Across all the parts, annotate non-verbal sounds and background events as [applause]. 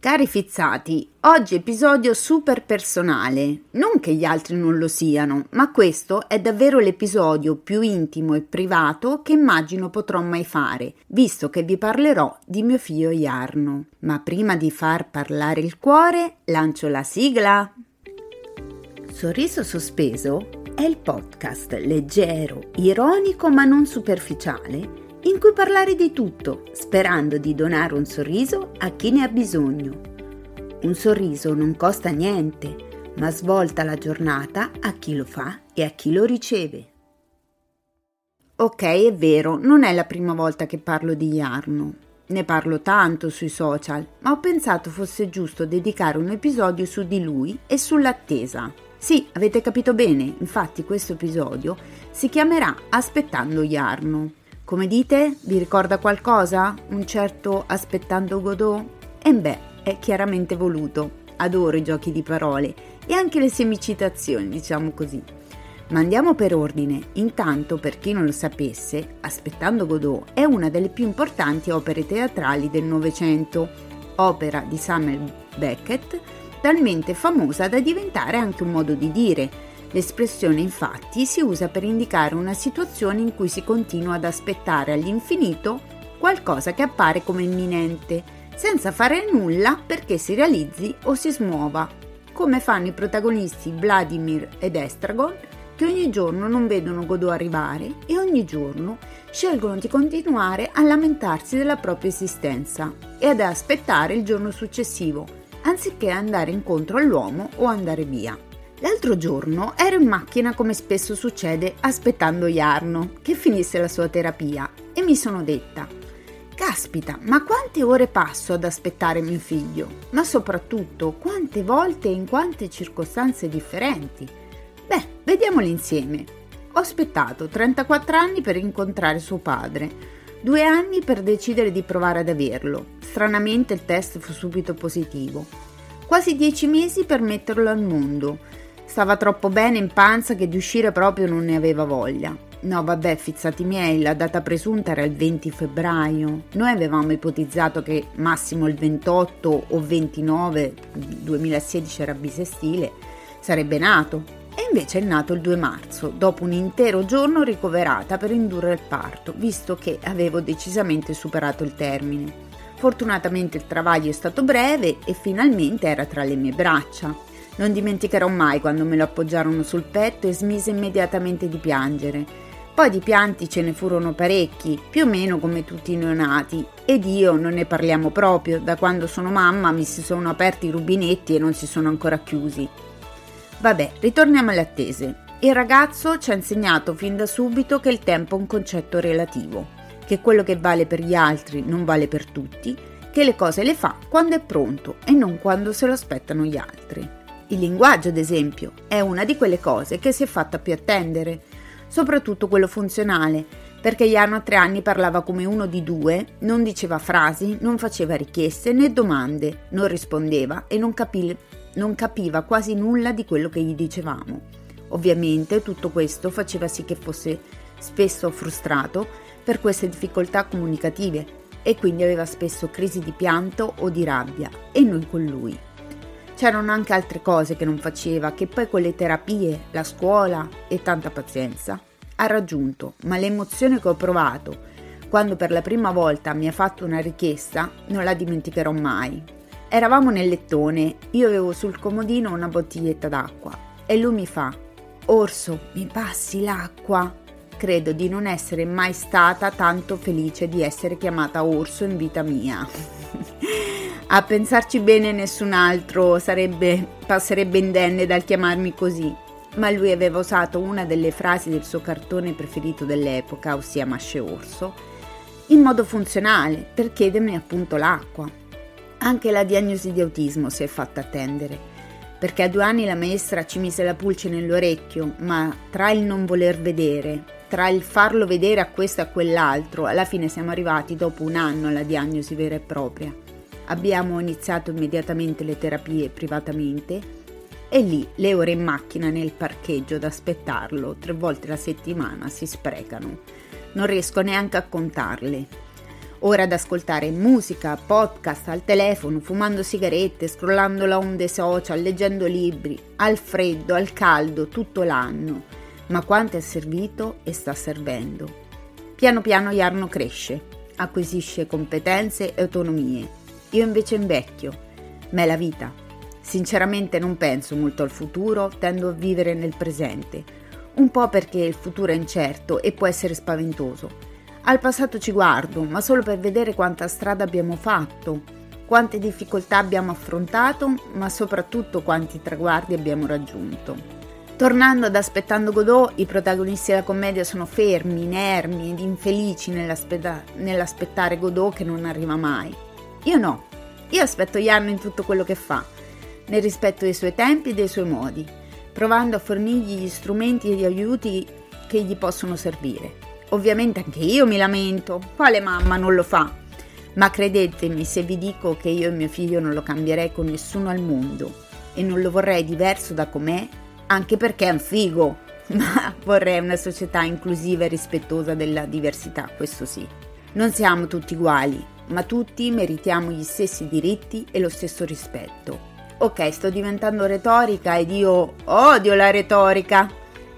Cari fizzati, oggi episodio super personale. Non che gli altri non lo siano, ma questo è davvero l'episodio più intimo e privato che immagino potrò mai fare, visto che vi parlerò di mio figlio Jarno. Ma prima di far parlare il cuore, lancio la sigla. Sorriso sospeso è il podcast leggero, ironico ma non superficiale in cui parlare di tutto, sperando di donare un sorriso a chi ne ha bisogno. Un sorriso non costa niente, ma svolta la giornata a chi lo fa e a chi lo riceve. Ok, è vero, non è la prima volta che parlo di Jarno. Ne parlo tanto sui social, ma ho pensato fosse giusto dedicare un episodio su di lui e sull'attesa. Sì, avete capito bene, infatti questo episodio si chiamerà Aspettando Jarno. Come dite? Vi ricorda qualcosa? Un certo aspettando Godot? E beh, è chiaramente voluto. Adoro i giochi di parole e anche le semicitazioni, diciamo così. Ma andiamo per ordine. Intanto, per chi non lo sapesse, Aspettando Godot è una delle più importanti opere teatrali del Novecento, opera di Samuel Beckett, talmente famosa da diventare anche un modo di dire L'espressione infatti si usa per indicare una situazione in cui si continua ad aspettare all'infinito qualcosa che appare come imminente, senza fare nulla perché si realizzi o si smuova, come fanno i protagonisti Vladimir ed Estragon che ogni giorno non vedono Godot arrivare e ogni giorno scelgono di continuare a lamentarsi della propria esistenza e ad aspettare il giorno successivo, anziché andare incontro all'uomo o andare via. L'altro giorno ero in macchina come spesso succede aspettando Jarno che finisse la sua terapia e mi sono detta Caspita, ma quante ore passo ad aspettare mio figlio? Ma soprattutto quante volte e in quante circostanze differenti? Beh, vediamoli insieme. Ho aspettato 34 anni per incontrare suo padre, due anni per decidere di provare ad averlo. Stranamente il test fu subito positivo. Quasi dieci mesi per metterlo al mondo Stava troppo bene in panza che di uscire proprio non ne aveva voglia. No, vabbè, fizzati miei, la data presunta era il 20 febbraio. Noi avevamo ipotizzato che massimo il 28 o 29, 2016 era bisestile, sarebbe nato. E invece è nato il 2 marzo, dopo un intero giorno ricoverata per indurre il parto, visto che avevo decisamente superato il termine. Fortunatamente il travaglio è stato breve e finalmente era tra le mie braccia. Non dimenticherò mai quando me lo appoggiarono sul petto e smise immediatamente di piangere. Poi di pianti ce ne furono parecchi, più o meno come tutti i neonati, ed io non ne parliamo proprio, da quando sono mamma mi si sono aperti i rubinetti e non si sono ancora chiusi. Vabbè, ritorniamo alle attese. Il ragazzo ci ha insegnato fin da subito che il tempo è un concetto relativo, che quello che vale per gli altri non vale per tutti, che le cose le fa quando è pronto e non quando se lo aspettano gli altri. Il linguaggio, ad esempio, è una di quelle cose che si è fatta più attendere, soprattutto quello funzionale, perché Iano a tre anni parlava come uno di due, non diceva frasi, non faceva richieste né domande, non rispondeva e non, capi- non capiva quasi nulla di quello che gli dicevamo. Ovviamente tutto questo faceva sì che fosse spesso frustrato per queste difficoltà comunicative e quindi aveva spesso crisi di pianto o di rabbia e noi con lui. C'erano anche altre cose che non faceva, che poi con le terapie, la scuola e tanta pazienza ha raggiunto, ma l'emozione che ho provato quando per la prima volta mi ha fatto una richiesta non la dimenticherò mai. Eravamo nel lettone, io avevo sul comodino una bottiglietta d'acqua e lui mi fa: Orso, mi passi l'acqua? Credo di non essere mai stata tanto felice di essere chiamata Orso in vita mia. [laughs] A pensarci bene nessun altro sarebbe, passerebbe indenne dal chiamarmi così, ma lui aveva usato una delle frasi del suo cartone preferito dell'epoca, ossia Masce Orso, in modo funzionale per chiedermi appunto l'acqua. Anche la diagnosi di autismo si è fatta attendere, perché a due anni la maestra ci mise la pulce nell'orecchio, ma tra il non voler vedere, tra il farlo vedere a questo e a quell'altro, alla fine siamo arrivati dopo un anno alla diagnosi vera e propria. Abbiamo iniziato immediatamente le terapie privatamente e lì le ore in macchina nel parcheggio ad aspettarlo tre volte la settimana si sprecano. Non riesco neanche a contarle. Ora ad ascoltare musica, podcast al telefono, fumando sigarette, scrollando la onde social, leggendo libri, al freddo, al caldo, tutto l'anno. Ma quanto è servito e sta servendo. Piano piano Jarno cresce, acquisisce competenze e autonomie. Io invece invecchio. Ma è la vita. Sinceramente non penso molto al futuro, tendo a vivere nel presente. Un po' perché il futuro è incerto e può essere spaventoso al passato ci guardo, ma solo per vedere quanta strada abbiamo fatto, quante difficoltà abbiamo affrontato, ma soprattutto quanti traguardi abbiamo raggiunto. Tornando ad Aspettando Godot, i protagonisti della commedia sono fermi, inermi ed infelici nell'aspetta- nell'aspettare Godot che non arriva mai. Io no, io aspetto Jarno in tutto quello che fa, nel rispetto dei suoi tempi e dei suoi modi, provando a fornirgli gli strumenti e gli aiuti che gli possono servire. Ovviamente anche io mi lamento, quale mamma non lo fa? Ma credetemi se vi dico che io e mio figlio non lo cambierei con nessuno al mondo e non lo vorrei diverso da com'è, anche perché è un figo, [laughs] ma vorrei una società inclusiva e rispettosa della diversità, questo sì. Non siamo tutti uguali, ma tutti meritiamo gli stessi diritti e lo stesso rispetto. Ok, sto diventando retorica ed io odio la retorica.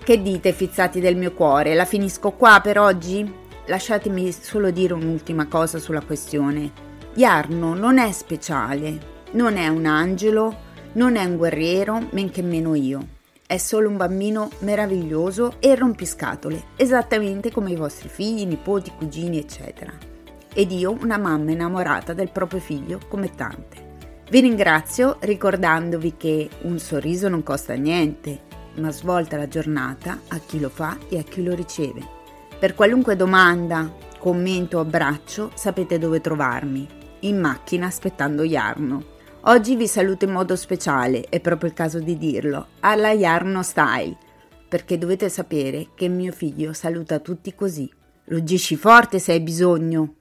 Che dite, fizzati del mio cuore? La finisco qua per oggi? Lasciatemi solo dire un'ultima cosa sulla questione. Jarno non è speciale, non è un angelo, non è un guerriero, men che meno io. È solo un bambino meraviglioso e rompiscatole, esattamente come i vostri figli, nipoti, cugini, eccetera. Ed io una mamma innamorata del proprio figlio come tante. Vi ringrazio ricordandovi che un sorriso non costa niente ma svolta la giornata a chi lo fa e a chi lo riceve. Per qualunque domanda, commento o abbraccio sapete dove trovarmi, in macchina aspettando Jarno. Oggi vi saluto in modo speciale, è proprio il caso di dirlo, alla Jarno Style, perché dovete sapere che mio figlio saluta tutti così. Ruggisci forte se hai bisogno.